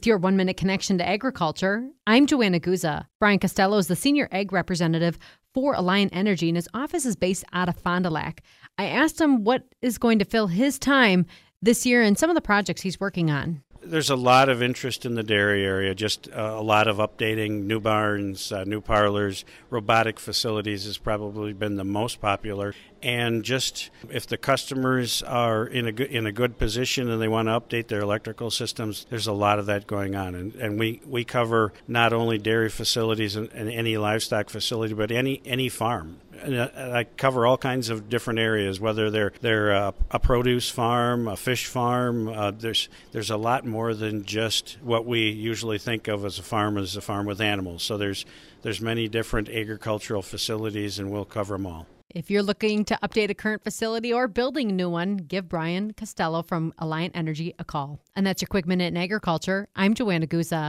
With your one minute connection to agriculture, I'm Joanna Guza. Brian Costello is the senior ag representative for Alliant Energy, and his office is based out of Fond du Lac. I asked him what is going to fill his time this year and some of the projects he's working on. There's a lot of interest in the dairy area, just uh, a lot of updating new barns, uh, new parlors, robotic facilities has probably been the most popular. And just if the customers are in a good, in a good position and they want to update their electrical systems, there's a lot of that going on. And, and we, we cover not only dairy facilities and, and any livestock facility, but any any farm. Uh, I cover all kinds of different areas, whether they're they're uh, a produce farm, a fish farm. Uh, there's there's a lot more than just what we usually think of as a farm as a farm with animals. So there's there's many different agricultural facilities, and we'll cover them all. If you're looking to update a current facility or building a new one, give Brian Costello from Alliant Energy a call. And that's your quick minute in agriculture. I'm Joanna Guza.